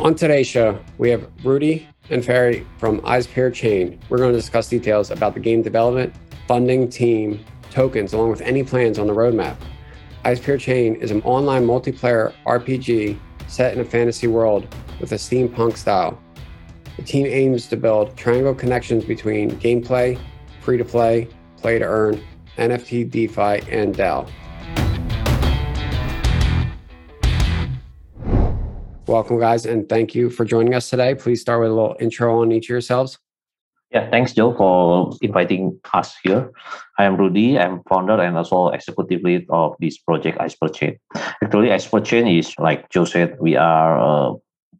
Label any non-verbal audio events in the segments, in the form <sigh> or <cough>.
On today's show, we have Rudi and Ferry from Eizper Chain. We're going to discuss details about the game development, funding, team, tokens, along with any plans on the roadmap. Eizper Chain is an online multiplayer RPG set in a fantasy world with a steampunk style. The team aims to build triangle connections between gameplay, free to play, play to earn, NFT, DeFi, and DAO. Welcome, guys, and thank you for joining us today. Please start with a little intro on each of yourselves. Yeah, thanks, Joe, for inviting us here. I am Rudi. I'm founder and also executive lead of this project, Eizper Chain. Actually, Eizper Chain is, like Joe said, we are a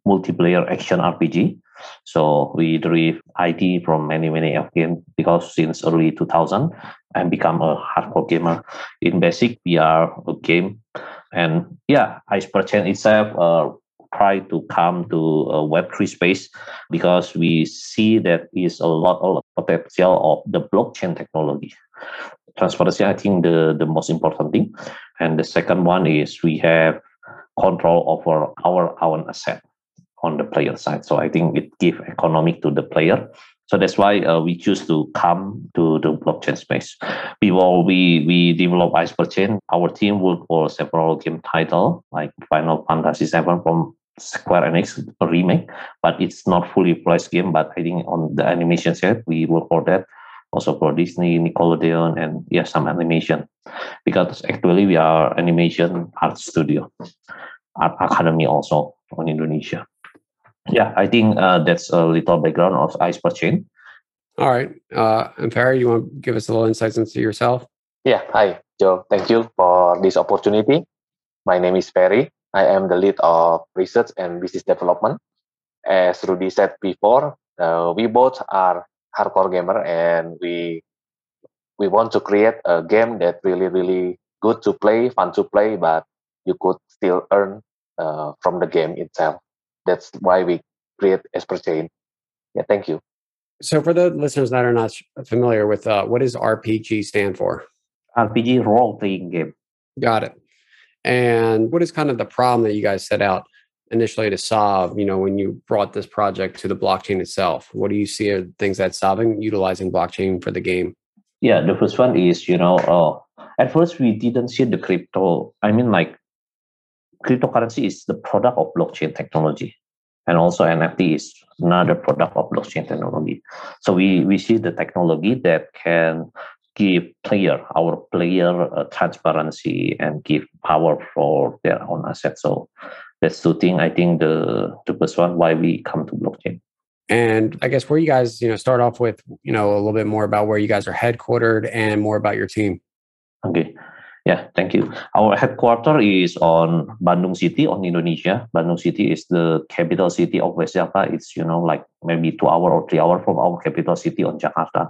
multiplayer action RPG. So we derive ID from many, many of games because since early 2000, I become a hardcore gamer. In basic, we are a game. And yeah, Eizper Chain itself uh, try to come to a Web3 space because we see that is a lot of potential of the blockchain technology. Transparency, I think the, the most important thing. And the second one is we have control over our own asset on the player side. So I think it gives economic to the player. So that's why uh, we choose to come to the blockchain space. Before we we develop Eizper Chain, our team worked for several game titles like Final Fantasy VII from Square Enix remake, but it's not fully priced game. But I think on the animation side, we work for that. Also for Disney, Nickelodeon, and yeah, some animation. Because actually we are animation art studio, art academy also on Indonesia. Yeah, I think uh, that's a little background of Eizper Chain. All right. Uh, and Ferry, you want to give us a little insights into yourself? Yeah. Hi, Joe. Thank you for this opportunity. My name is Ferry. I am the lead of research and business development. As Rudi said before, uh, we both are hardcore gamer and we we want to create a game that really really good to play, fun to play, but you could still earn uh, from the game itself. That's why we create Eizper Chain. Yeah, thank you. So, for the listeners that are not familiar with uh, what does RPG stand for? RPG role playing game. Got it. And what is kind of the problem that you guys set out initially to solve, you know, when you brought this project to the blockchain itself? What do you see are things that's solving utilizing blockchain for the game? Yeah, the first one is, you know, uh, at first we didn't see the crypto. I mean, like cryptocurrency is the product of blockchain technology. And also NFT is another product of blockchain technology. So we, we see the technology that can give player our player uh, transparency and give power for their own assets. So that's the thing i think the the first one why we come to blockchain. And i guess where you guys you know start off with you know a little bit more about where you guys are headquartered and more about your team. Okay. Yeah thank you. Our headquarter is on bandung city on indonesia. Bandung city is the capital city of west java it's you know like maybe two hour or three hour from our capital city on jakarta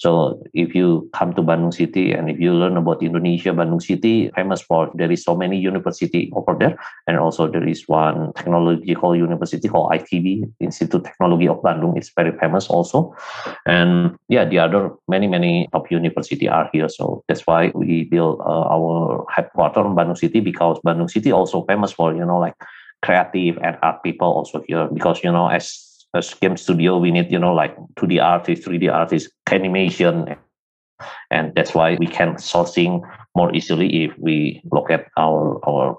so if you come to Bandung City and if you learn about Indonesia, Bandung City famous for there is so many university over there, and also there is one technological university called ITB Institute Technology of Bandung. It's very famous also, and yeah, the other many many top university are here. So that's why we build uh, our headquarters in Bandung City because Bandung City also famous for you know like creative and art people also here because you know as as game studio we need you know like 2d artists 3d artists animation and that's why we can sourcing more easily if we look at our our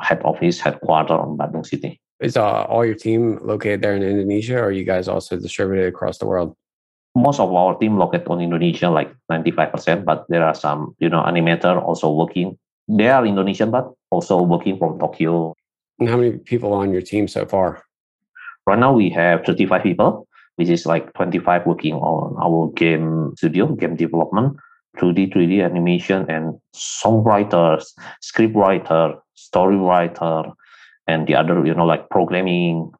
head office headquarters in Bandung City. Is uh, all your team located there in Indonesia, or are you guys also distributed across the world? Most of our team located on Indonesia, like ninety five percent, but there are some you know animator also working. They are Indonesian, but also working from Tokyo. And how many people on your team so far? Right now we have 35 people, which is like 25 working on our game studio, game development, 2D, 3D animation, and songwriters, script writer, story writer, and the other, you know, like programming.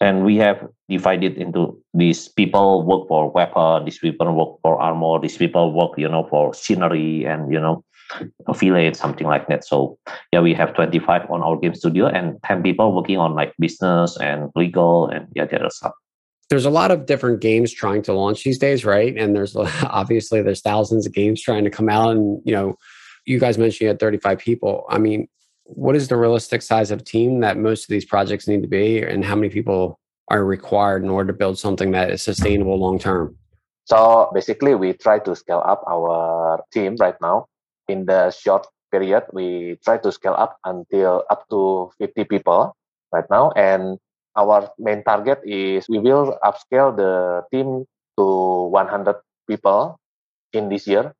And we have divided into these people work for weapon, these people work for armor, these people work, you know, for scenery and, you know, affiliate something like that so yeah we have 25 on our game studio and 10 people working on like business and legal and yeah the other stuff there's a lot of different games trying to launch these days right and there's <laughs> obviously there's thousands of games trying to come out and you know you guys mentioned you had 35 people i mean what is the realistic size of team that most of these projects need to be, and how many people are required in order to build something that is sustainable long term? So basically, we try to scale up our team right now. In the short period, we try to scale up until up to 50 people right now. And our main target is we will upscale the team to 100 people in this year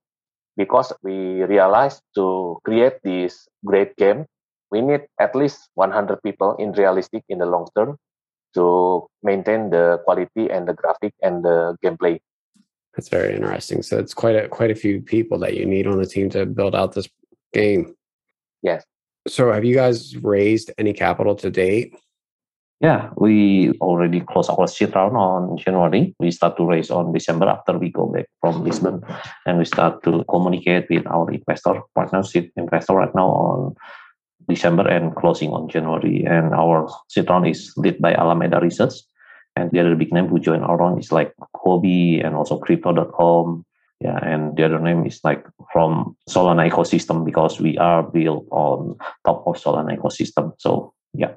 because we realized to create this great game, we need at least 100 people in realistic in the long term to maintain the quality and the graphic and the gameplay. That's very interesting. So it's quite a quite a few people that you need on the team to build out this game. Yes. So have you guys raised any capital to date? Yeah, we already closed our seed round on January. We start to raise on December after we go back from Lisbon, and we start to communicate with our investor partnership investor right now on December and closing on January. And our seed round is led by Alameda Research, and the other big name who joined our round is like Huobi and also Crypto.com. Yeah, and the other name is like from Solana ecosystem because we are built on top of Solana ecosystem. So yeah.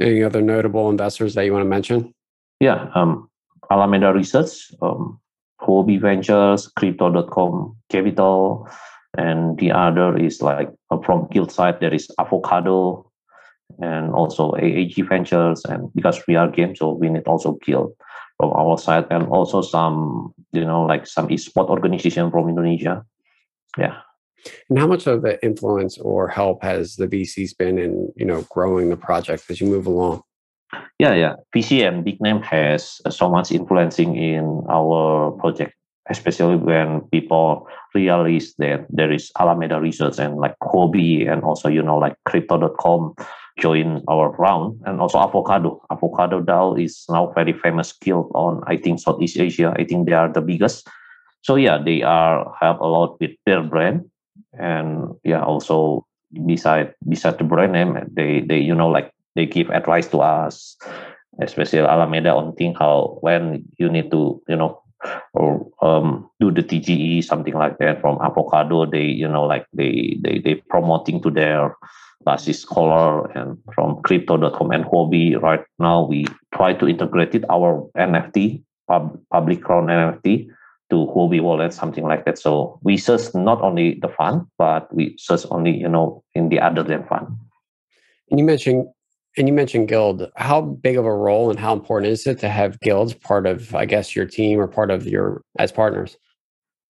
Any other notable investors that you want to mention? Yeah, um, Alameda Research, um, Huobi Ventures, Crypto.com Capital, and the other is like from Guild side there is Avocado, and also AAG Ventures, and because we are game, so we need also Guild from our side, and also some you know like some esport organization from Indonesia. Yeah. And how much of the influence or help has the VCs been in, you know, growing the project as you move along? Yeah, yeah. VC and big name has uh, so much influencing in our project, especially when people realize that there is Alameda Research and like Huobi and also, you know, like crypto.com join our round and also Avocado. Avocado DAO is now very famous guild on, I think, Southeast Asia. I think they are the biggest. So yeah, they are help a lot with their brand and yeah also beside beside the brand name they they you know like they give advice to us especially alameda on thing how when you need to you know or um, do the tge something like that from avocado they you know like they they they promoting to their basis scholar and from crypto.com and Huobi. right now we try to integrate it our nft pub, public crown nft to Huobi wallet, something like that. So we search not only the fund, but we search only, you know, in the other than fund. And you mentioned and you mentioned guild. How big of a role and how important is it to have guilds part of, I guess, your team or part of your as partners?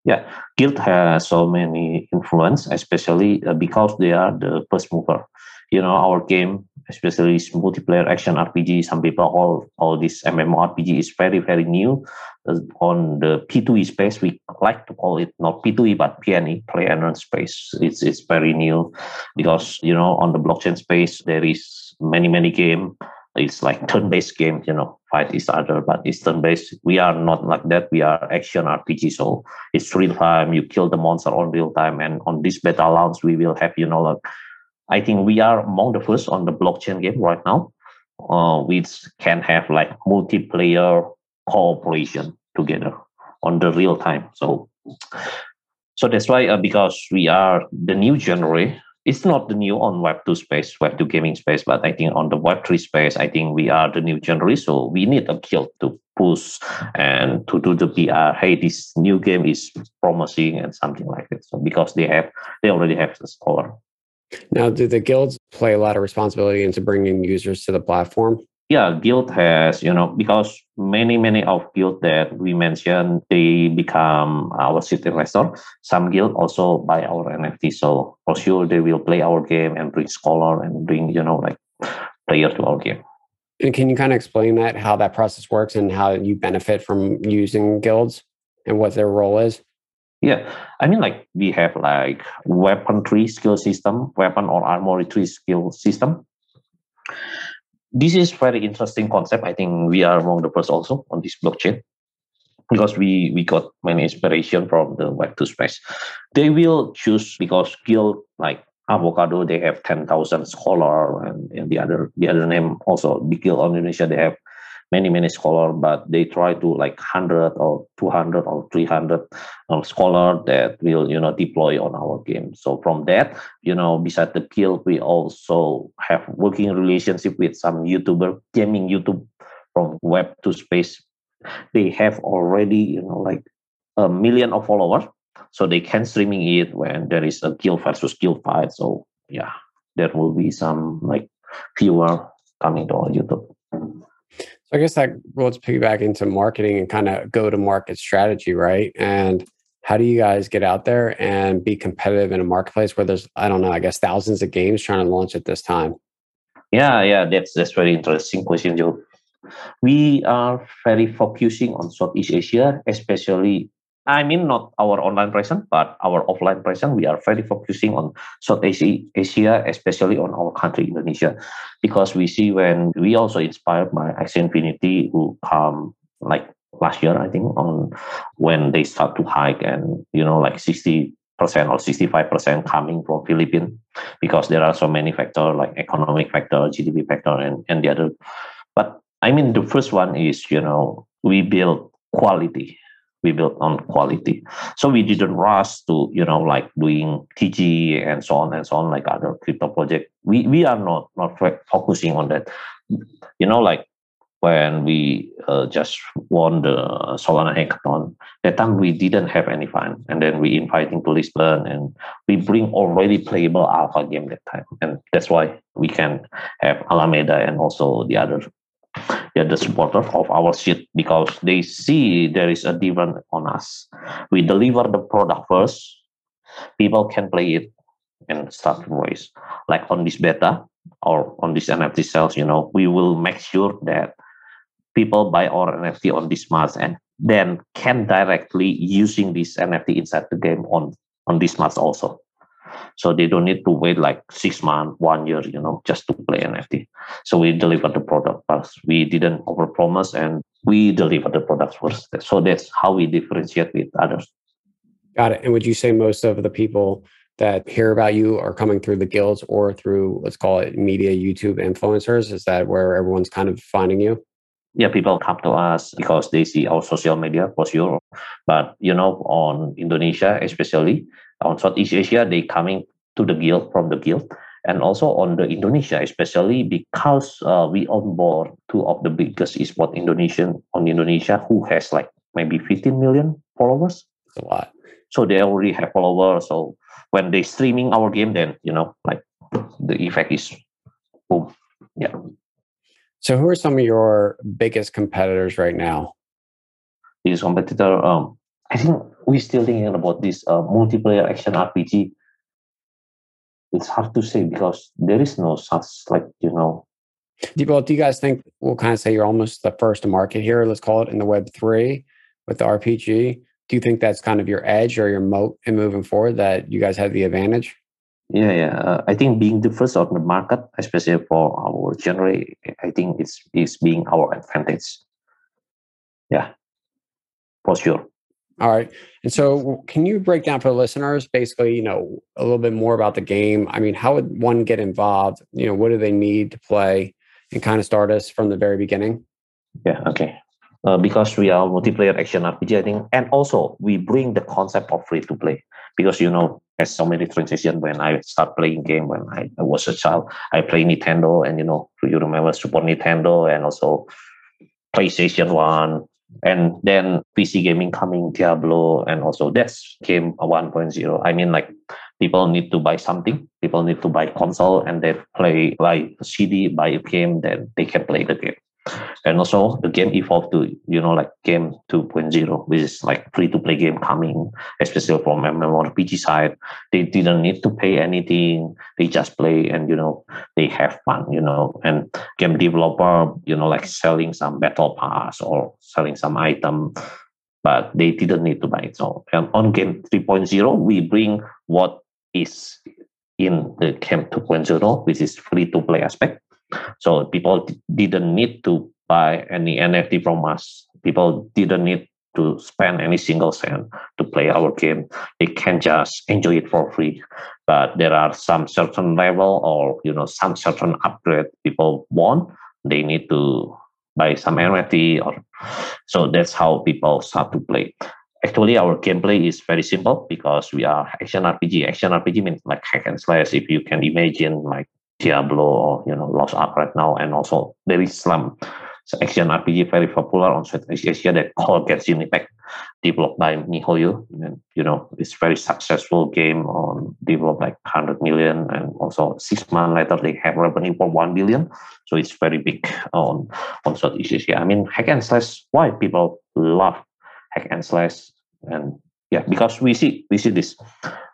Yeah, guild has so many influence, especially uh, because they are the first mover. You know, our game especially multiplayer action RPG. Some people call all this MMORPG is very very new. Uh, on the P2E space, we like to call it not P2E but PNE, play and earn space. It's it's very new because you know on the blockchain space there is many many game. It's like turn-based game, you know, fight other, but it's turn-based. We are not like that. We are action RPG, so it's real time. You kill the monster on real time, and on this beta launch, we will have you know like I think we are among the first on the blockchain game right now, uh, which can have like multiplayer cooperation together on the real time. So, so that's why uh, because we are the new generation. It's not the new on Web two space, Web two gaming space, but I think on the Web three space, I think we are the new generation. So we need a guild to push and to do the PR. Hey, this new game is promising and something like that. So because they have, they already have the score. Now, do the guilds play a lot of responsibility into bringing users to the platform? Yeah, guild has, you know, because many, many of guild that we mentioned, they become our seed investor. Some guild also buy our NFT. So for sure, they will play our game and bring scholar and bring, you know, like player to our game. And can you kind of explain that, how that process works and how you benefit from using guilds and what their role is? Yeah, I mean, like we have like weapon tree skill system, weapon or armory tree skill system. This is very interesting concept. I think we are among the first also on this blockchain because we we got many inspiration from the Web two space. They will choose because guild like avocado they have ten thousand scholar and, and the other the other name also big guild on Indonesia they have many many scholar but they try to like 100 or 200 or 300 um, scholar that will you know deploy on our game. So from that you know beside the guild we also have working relationship with some youtuber gaming youtube from web to space. They have already you know like a million of followers so they can streaming it when there is a guild versus guild fight. So yeah there will be some like viewer coming to our youtube I guess that let's piggyback into marketing and kind of go to market strategy, right? And how do you guys get out there and be competitive in a marketplace where there's, I don't know, I guess thousands of games trying to launch at this time? Yeah, yeah, that's that's very interesting question, Joe. We are very focusing on Southeast Asia, especially I mean, not our online presence, but our offline presence. We are very focusing on South Asia, Asia, especially on our country, Indonesia, because we see when we also inspired by Axie Infinity, who come like last year, I think, on when they start to hike and you know like sixty percent or sixty five percent coming from Philippines, because there are so many factors like economic factor, GDP factor, and and the other. But I mean, the first one is you know we build quality we built on quality. So we didn't rush to, you know, like doing TG and so on and so on, like other crypto project. We we are not not focusing on that. You know, like when we uh, just won the Solana Hackathon, that time we didn't have any fund, and then we inviting to Lisbon, and we bring already playable alpha game that time, and that's why we can have Alameda and also the other yeah, the supporter of our shit because they see there is a difference on us. We deliver the product first, people can play it and start raise. Like on this beta or on this NFT sales, you know, we will make sure that people buy our NFT on this month and then can directly using this NFT inside the game on on this month also. So they don't need to wait like six months, one year, you know, just to play NFT. So we deliver the product first. We didn't overpromise and we deliver the product first. So that's how we differentiate with others. Got it. And would you say most of the people that hear about you are coming through the guilds or through let's call it media YouTube influencers? Is that where everyone's kind of finding you? yeah, people come to us because they see our social media for sure. But you know, on Indonesia especially, on Southeast Asia, they coming to the guild from the guild, and also on the Indonesia, especially because uh, we onboard two of the biggest esport Indonesian on Indonesia who has like maybe 15 million followers. That's a lot. So they already have followers. So when they streaming our game, then you know, like the effect is boom. Yeah. So who are some of your biggest competitors right now? Biggest competitor, um, I think we're still thinking about this uh, multiplayer action RPG. It's hard to say because there is no such like you know. Well, do you guys think we'll kind of say you're almost the first to market here? Let's call it in the Web three with the RPG. Do you think that's kind of your edge or your moat in moving forward that you guys have the advantage? Yeah, yeah. Uh, I think being the first on the market, especially for our genre, I think it's is being our advantage. Yeah, for sure. All right. And so, can you break down for the listeners, basically, you know, a little bit more about the game? I mean, how would one get involved? You know, what do they need to play, and kind of start us from the very beginning? Yeah. Okay. Uh, because we are multiplayer action RPG, I think, and also we bring the concept of free to play because you know, there's so many transitions when I start playing game when I, I was a child. I play Nintendo, and you know, you remember Super Nintendo and also PlayStation One, and then PC gaming coming, Diablo, and also that's game 1.0. I mean, like people need to buy something, people need to buy console, and they play like CD, buy a game, then they can play the game. And also the game evolved to, you know, like game 2.0, which is like free to play game coming, especially from MMORPG side. They didn't need to pay anything. They just play and, you know, they have fun, you know, and game developer, you know, like selling some battle pass or selling some item, but they didn't need to buy it. So and on game 3.0, we bring what is in the game 2.0, which is free to play aspect so people didn't need to buy any NFT from us. People didn't need to spend any single cent to play our game. They can just enjoy it for free. But there are some certain level or you know some certain upgrade people want. They need to buy some NFT or so that's how people start to play. Actually, our gameplay is very simple because we are action RPG. Action RPG means like hack and slash. If you can imagine, like Diablo or you know Lost Ark right now, and also there is some action RPG very popular on Southeast Asia that called Genshin Impact, developed by MiHoYo. And, you know, it's very successful game on developed like 100 million and also six months later they have revenue for 1 billion. So it's very big on, on Southeast Asia. I mean, hack and slash, why people love hack and slash and yeah, because we see we see this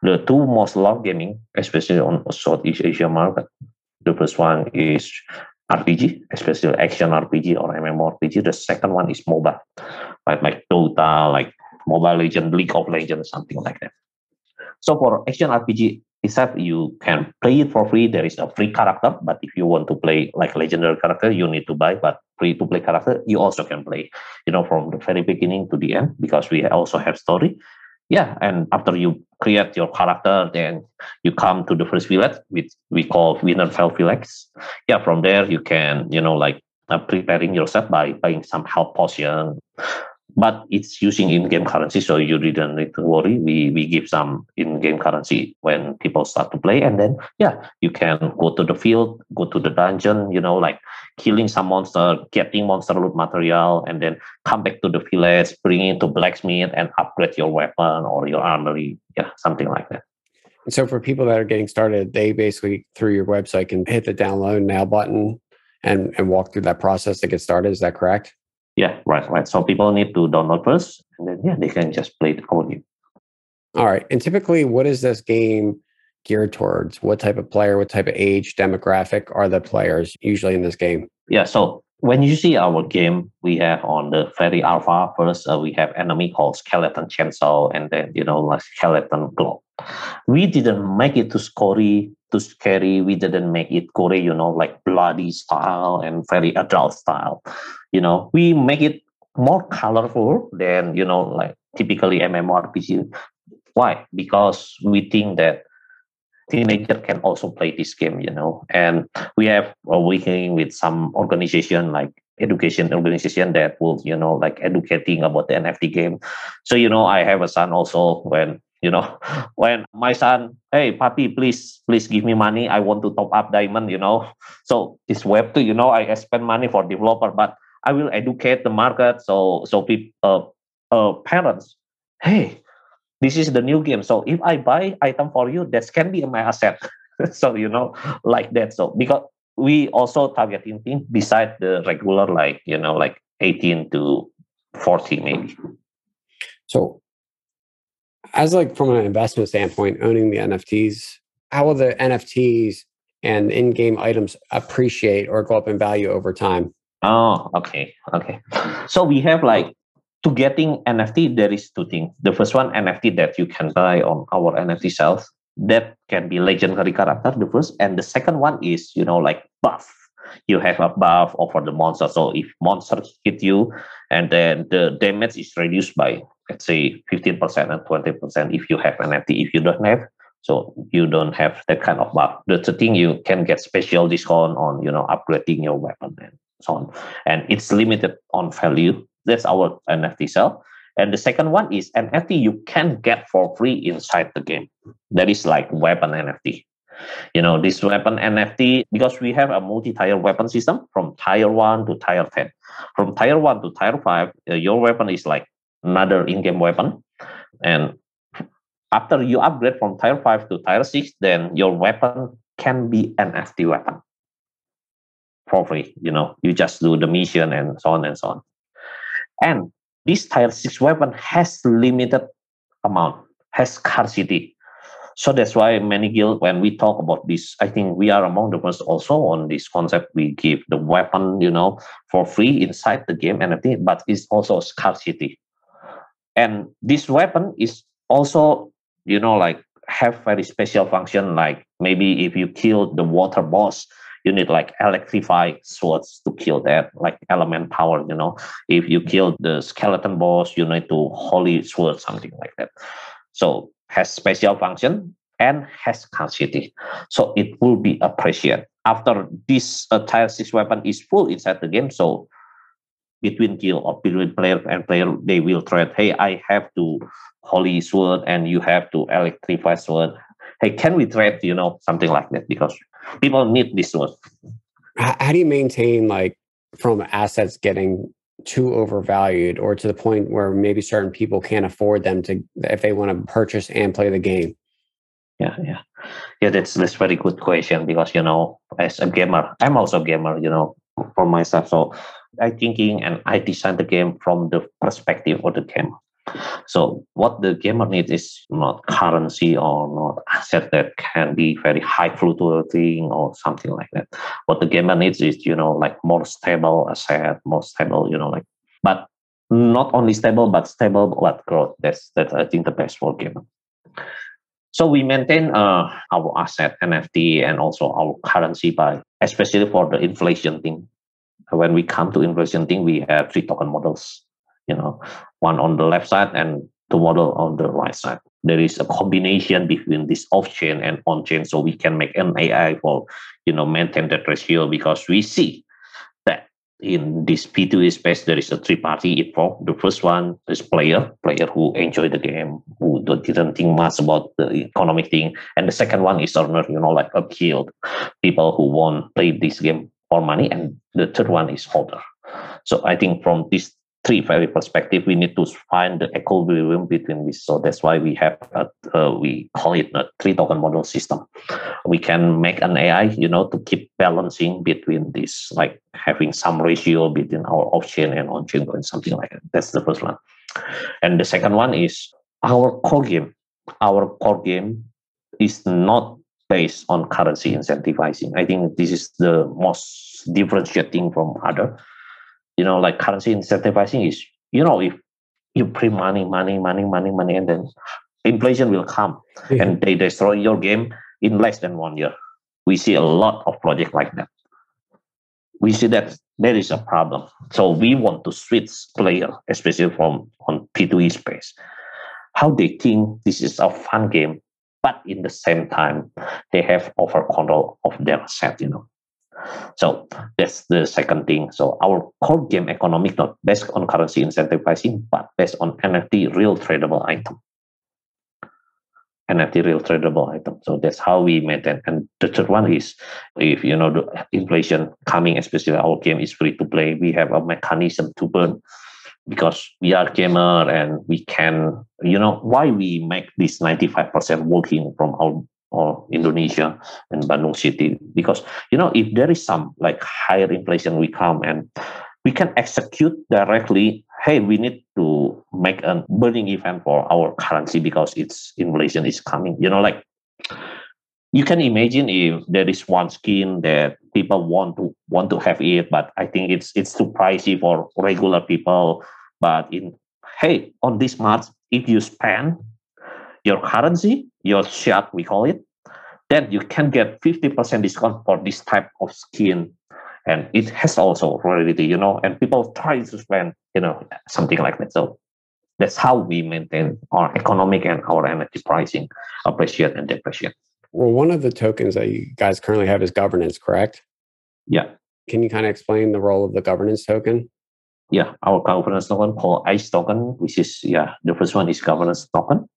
the two most loved gaming, especially on Southeast Asia market. The first one is RPG, especially action RPG or MMORPG. The second one is MOBA, right? Like Dota, like Mobile Legend, League of Legends, something like that. So for action RPG, except you can play it for free. There is a free character, but if you want to play like legendary character, you need to buy. But free to play character, you also can play. You know, from the very beginning to the end, because we also have story yeah and after you create your character then you come to the first village which we call Winterfell village. Yeah from there you can you know like uh, preparing yourself by buying some health potion but it's using in-game currency so you didn't need to worry. We we give some in-game currency when people start to play and then yeah you can go to the field go to the dungeon you know like killing some monster getting monster loot material and then come back to the village bring it to blacksmith and upgrade your weapon or your armory. Yeah something like that. And so for people that are getting started they basically through your website can hit the download now button and and walk through that process to get started. Is that correct yeah, right, right. So people need to download first, and then yeah, they can just play the code game. All right. And typically, what is this game geared towards? What type of player, what type of age demographic are the players usually in this game? Yeah. So when you see our game, we have on the very alpha first, uh, we have enemy called Skeleton Chainsaw, and then you know like Skeleton Claw. We didn't make it to scary, to scary. We didn't make it gore, you know, like bloody style and very adult style. You know, we make it more colorful than you know, like typically MMORPG. Why? Because we think that teenager can also play this game, you know. And we have a working with some organization like education organization that will, you know, like educating about the NFT game. So, you know, I have a son also when, you know, <laughs> when my son, hey, papi, please, please give me money. I want to top up diamond, you know. So it's web too you know, I spend money for developer, but I will educate the market. So, so people, uh, uh, parents, hey, this is the new game so if i buy item for you that can be my asset <laughs> so you know like that so because we also targeting team beside the regular like you know like 18 to 40 maybe so as like from an investment standpoint owning the nfts how will the nfts and in-game items appreciate or go up in value over time oh okay okay so we have like to getting NFT, there is two things. The first one, NFT that you can buy on our NFT shelf. That can be legendary character, the first. And the second one is, you know, like buff. You have a buff over the monster. So if monsters hit you, and then the damage is reduced by, let's say, 15% and 20% if you have an NFT. If you don't have, so you don't have that kind of buff. That's the thing you can get special discount on, you know, upgrading your weapon and so on. And it's limited on value that's our NFT sell. And the second one is NFT you can get for free inside the game. That is like weapon NFT. You know, this weapon NFT, because we have a multi-tier weapon system from tier 1 to tier 10. From tier 1 to tier 5, uh, your weapon is like another in-game weapon. And after you upgrade from tier 5 to tier 6, then your weapon can be an NFT weapon for free. You know, you just do the mission and so on and so on. And this tier 6 weapon has limited amount, has scarcity. So that's why many guild, when we talk about this, I think we are among the first also on this concept. We give the weapon, you know, for free inside the game and NFT, but it's also scarcity. And this weapon is also, you know, like have very special function. Like maybe if you kill the water boss, you need like electrify swords to kill that, like element power, you know. If you kill the skeleton boss, you need to holy sword, something like that. So has special function and has scarcity. So it will be appreciated. After this uh, tier 6 weapon is full inside the game, so between guild or between player and player, they will trade. Hey, I have to holy sword and you have to electrify sword. Hey, can we trade? You know, something like that because people need this sword. How do you maintain like from assets getting too overvalued or to the point where maybe certain people can't afford them to if they want to purchase and play the game? Yeah, yeah, yeah. That's that's very good question because you know, as a gamer, I'm also a gamer. You know, for myself, so I thinking and I design the game from the perspective of the gamer. So what the gamer needs is not currency or not asset that can be very high fluctuating or something like that. What the gamer needs is, you know, like more stable asset, more stable, you know, like, but not only stable, but stable but growth. That's, that's I think the best for gamer. So we maintain uh, our asset NFT and also our currency by, especially for the inflation thing. When we come to inflation thing, we have three token models you know, one on the left side and the model on the right side. There is a combination between this off-chain and on-chain, so we can make an AI for, you know, maintain that ratio because we see that in this P2E space there is a three-party involved. The first one is player, player who enjoy the game, who didn't think much about the economic thing, and the second one is owner, you know, like uphill people who want play this game for money, and the third one is holder. So I think from this three very perspective, we need to find the equilibrium between this. So that's why we have a, uh, we call it a three token model system. We can make an AI, you know, to keep balancing between this, like having some ratio between our off chain and on chain and something like that. That's the first one. And the second one is our core game. Our core game is not based on currency incentivizing. I think this is the most differentiating from other you know, like currency incentivizing is, you know, if you print money, money, money, money, money, and then inflation will come yeah. and they destroy your game in less than one year. We see a lot of projects like that. We see that there is a problem. So we want to switch player, especially from on P2E space. How they think this is a fun game, but in the same time, they have over control of their set, you know. So that's the second thing. So our core game economic not based on currency incentivizing, but based on NFT real tradable item. NFT real tradable item. So that's how we maintain. And the third one is if you know the inflation coming, especially our game is free to play, we have a mechanism to burn because we are gamer and we can, you know, why we make this 95% working from our or Indonesia and Bandung city? Because you know if there is some like higher inflation we come and we can execute directly hey we need to make a burning event for our currency because its inflation is coming. You know like you can imagine if there is one skin that people want to want to have it but i think it's it's too pricey for regular people but in hey on this month if you spend your currency, your shot, we call it, then you can get 50% discount for this type of skin. And it has also reality, you know, and people try to spend, you know, something like that. So that's how we maintain our economic and our energy pricing, appreciate and depreciate. Well, one of the tokens that you guys currently have is governance, correct? Yeah. Can you kind of explain the role of the governance token? Yeah, our governance token called ICE token, which is yeah, the first one is governance token.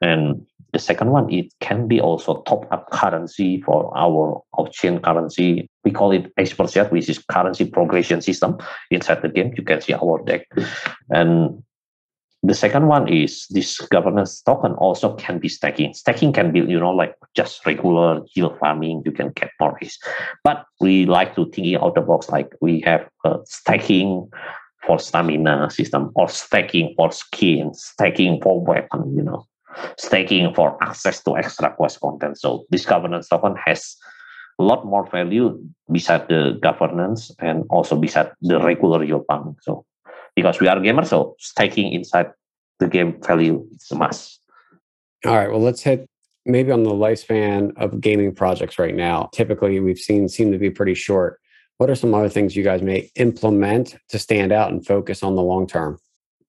And the second one, it can be also top up currency for our off-chain currency. We call it Expert which is currency progression system. Inside the game, you can see our deck. And the second one is this governance token also can be stacking. Stacking can be, you know, like just regular yield farming. You can get more risk. But we like to think out of the box, like we have a staking for stamina system or staking for skin, staking for weapon, you know staking for access to extra quest content. So this governance token has a lot more value beside the governance and also beside the regular farming. So because we are gamers, so staking inside the game value is a must. All right. Well, let's hit maybe on the lifespan of gaming projects right now. Typically, we've seen seem to be pretty short. What are some other things you guys may implement to stand out and focus on the long term?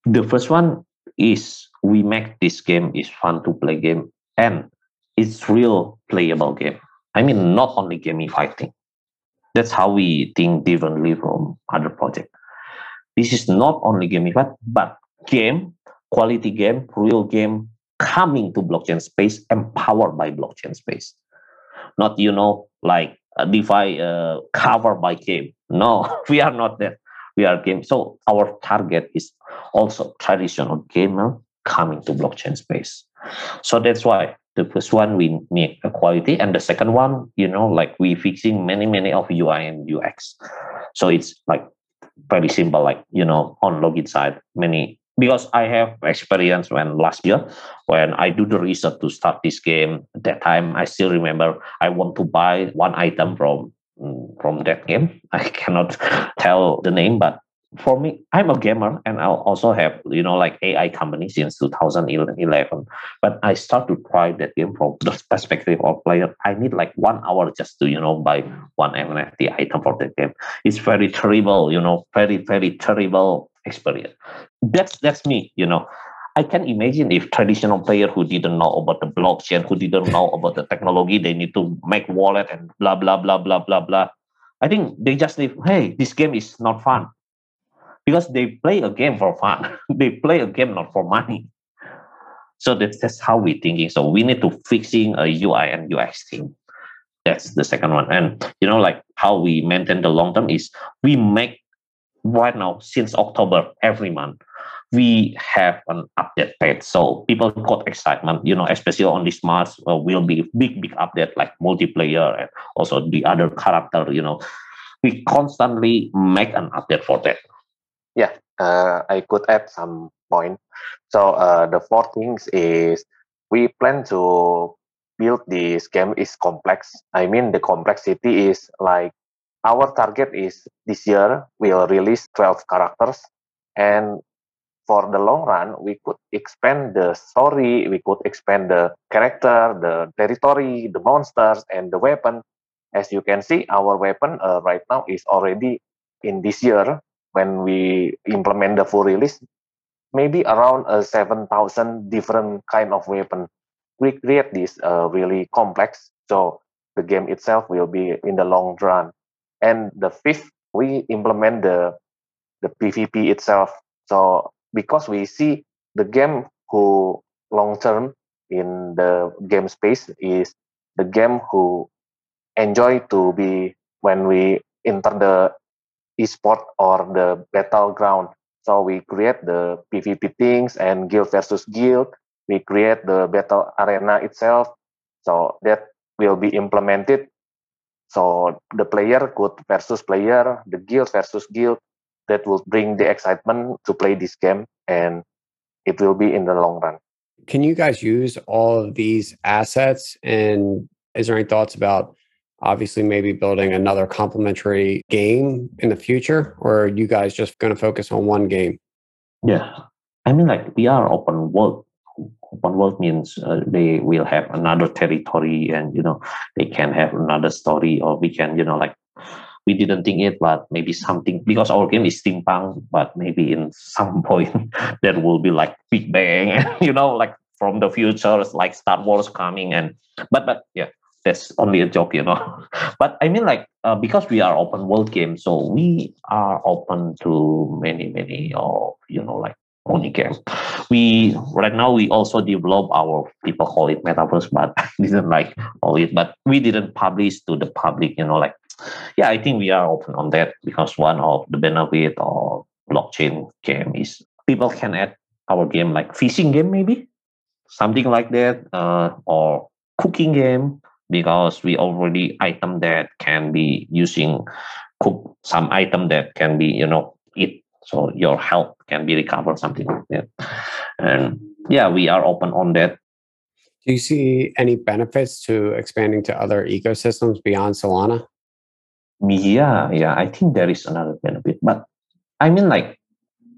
The first one is we make this game is fun to play game and it's real playable game. I mean, not only gaming fighting. That's how we think differently from other projects. this is not only gamified, but game, quality game, real game coming to blockchain space, empowered by blockchain space. Not, you know, like DeFi uh, covered by game. No, <laughs> we are not that. We are game. So our target is also traditional gamer coming to blockchain space. So that's why the first one we make a quality and the second one you know like we fixing many many of ui and ux so it's like very simple like you know on login side many because i have experience when last year when i do the research to start this game at that time i still remember i want to buy one item from mm, from that game <laughs> i cannot <laughs> tell the name but for me, I'm a gamer and I also have, you know, like AI company since 2011. But I start to try that game from the <laughs> perspective of player. I need like one hour just to, you know, buy one NFT item for the game. It's very terrible, you know, very, very terrible experience. That's that's me, you know. I can imagine if traditional player who didn't know about the blockchain, who didn't know about the technology, they need to make wallet and blah blah blah blah blah blah. I think they just leave, hey, this game is not fun because they play a game for fun. <laughs> they play a game not for money. So that's, that's how we're thinking. So we need to fixing a UI and UX team. That's the second one. And you know, like how we maintain the long term is we make right now since October every month we have an update page. So people got excitement, you know, especially on this month uh, will be big, big update like multiplayer and also the other character, you know. We constantly make an update for that. Yeah, uh, I could add some point. So uh, the four things is we plan to build this game is complex. I mean the complexity is like our target is this year we'll release 12 characters and for the long run we could expand the story we could expand the character the territory the monsters and the weapon as you can see our weapon uh, right now is already in this year when we implement the full release, maybe around uh, 7,000 different kind of weapon. We create this uh, really complex, so the game itself will be in the long run. And the fifth, we implement the the PvP itself. So because we see the game who long term in the game space is the game who enjoy to be when we enter the esport or the battleground. So we create the PvP things and guild versus guild. We create the battle arena itself. So that will be implemented. So the player could versus player, the guild versus guild. That will bring the excitement to play this game, and it will be in the long run. Can you guys use all of these assets? And is there any thoughts about obviously maybe building another complementary game in the future or are you guys just going to focus on one game yeah i mean like we are open world open world means uh, they will have another territory and you know they can have another story or we can you know like we didn't think it but maybe something because our game is steampunk but maybe in some <laughs> point there will be like big bang and <laughs> you know like from the future like star wars coming and but but yeah that's only a joke, you know. <laughs> but I mean, like uh, because we are open world game, so we are open to many, many of you know like only game. We right now we also develop our people call it metaverse, but <laughs> I didn't like all it. But we didn't publish to the public, you know. Like, yeah, I think we are open on that because one of the benefit of blockchain game is people can add our game like fishing game maybe something like that uh, or cooking game because we already item that can be using cook some item that can be you know eat so your health can be recovered something like that. And yeah we are open on that. Do you see any benefits to expanding to other ecosystems beyond solana? Yeah yeah i think there is another benefit but i mean like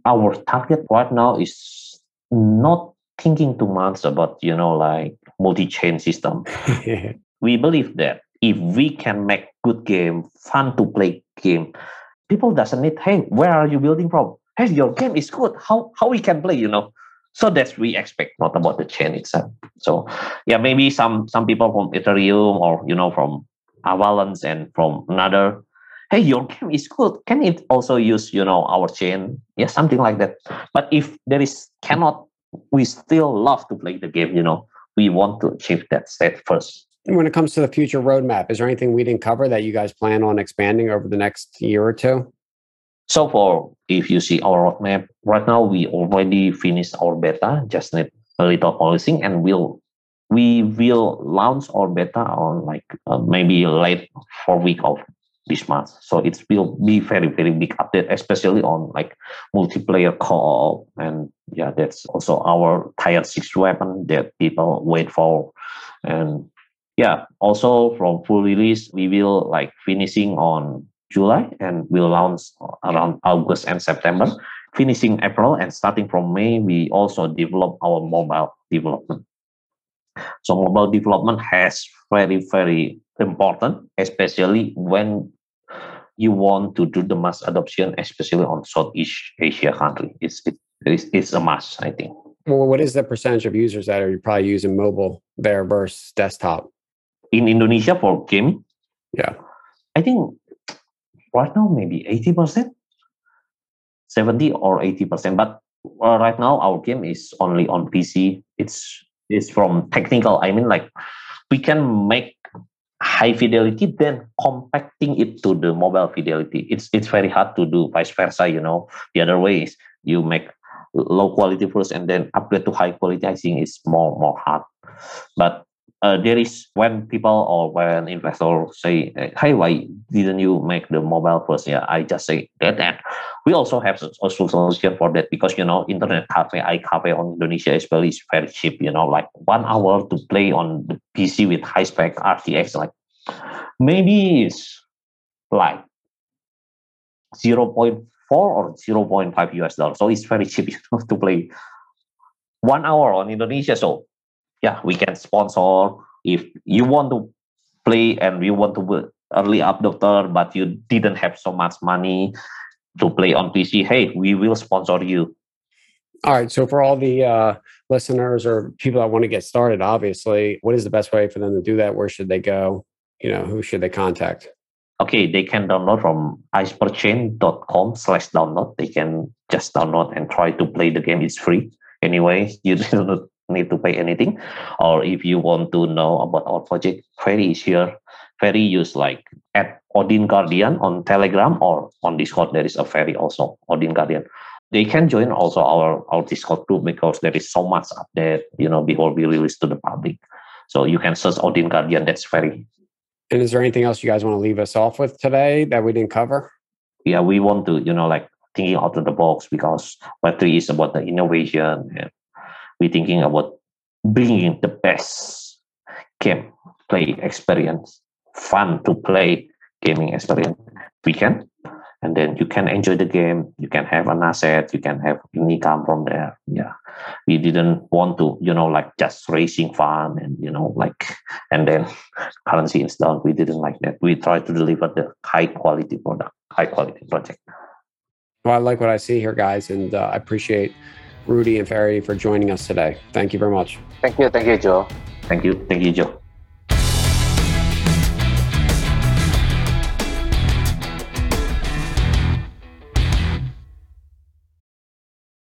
our target right now is not thinking too much about you know like multi-chain system. <laughs> We believe that if we can make good game, fun to play game, people doesn't need, hey, where are you building from? Hey, your game is good. How how we can play, you know? So that's we expect, not about the chain itself. So yeah, maybe some some people from Ethereum or you know from Avalanche and from another, hey, your game is good. Can it also use, you know, our chain? Yeah, something like that. But if there is cannot, we still love to play the game, you know. We want to achieve that state first. When it comes to the future roadmap, is there anything we didn't cover that you guys plan on expanding over the next year or two? So far, if you see our roadmap, right now we already finished our beta, just need a little polishing and we'll we will launch our beta on like uh, maybe late four week of this month. So it will be very very big update, especially on like multiplayer co-op and yeah, that's also our tier six weapon that people wait for, and yeah, also from full release we will like finishing on July and we'll launch around August and September. Finishing April and starting from May, we also develop our mobile development. So mobile development has very, very important, especially when you want to do the mass adoption, especially on Southeast Asia country. It's it, it's, it's a must, I think. Well, what is the percentage of users that are probably using mobile there versus desktop? In Indonesia for game, yeah, I think right now maybe eighty percent, seventy or eighty percent. But uh, right now our game is only on PC. It's it's from technical. I mean, like we can make high fidelity, then compacting it to the mobile fidelity. It's it's very hard to do. Vice versa, you know. The other way is you make low quality first and then upgrade to high quality. I think it's more more hard. But uh, there is when people or when investors say, "Hey, why didn't you make the mobile first? Yeah, I just say that. And we also have a solution for that because you know, internet cafe, i iCafe on Indonesia especially is very cheap. You know, like one hour to play on the PC with high spec RTX, like maybe it's like 0.4 or 0.5 US dollars. So it's very cheap <laughs> you know, to play one hour on Indonesia. So yeah, we can sponsor if you want to play and you want to be early adopter, but you didn't have so much money to play on PC. Hey, we will sponsor you. All right. So for all the uh, listeners or people that want to get started, obviously, what is the best way for them to do that? Where should they go? You know, who should they contact? Okay, they can download from eizperchain.com slash download. They can just download and try to play the game. It's free. Anyway, <laughs> you don't need to pay anything. Or if you want to know about our project, Ferry is here. Ferry use like at Odin Guardian on Telegram or on Discord. There is a Ferry also, Odin Guardian. They can join also our, our Discord group because there is so much update, you know, before we release to the public. So you can search Odin Guardian, that's Ferry. And is there anything else you guys want to leave us off with today that we didn't cover? Yeah, we want to, you know, like thinking out of the box because Web3 is about the innovation and we're thinking about bringing the best game play experience, fun to play gaming experience we can. And then you can enjoy the game. You can have an asset. You can have income from there. Yeah, we didn't want to, you know, like just racing fun and you know, like, and then currency is down. We didn't like that. We try to deliver the high quality product, high quality project. Well, I like what I see here, guys, and uh, I appreciate Rudi and Ferry for joining us today. Thank you very much. Thank you. Thank you, Joe. Thank you. Thank you, Joe.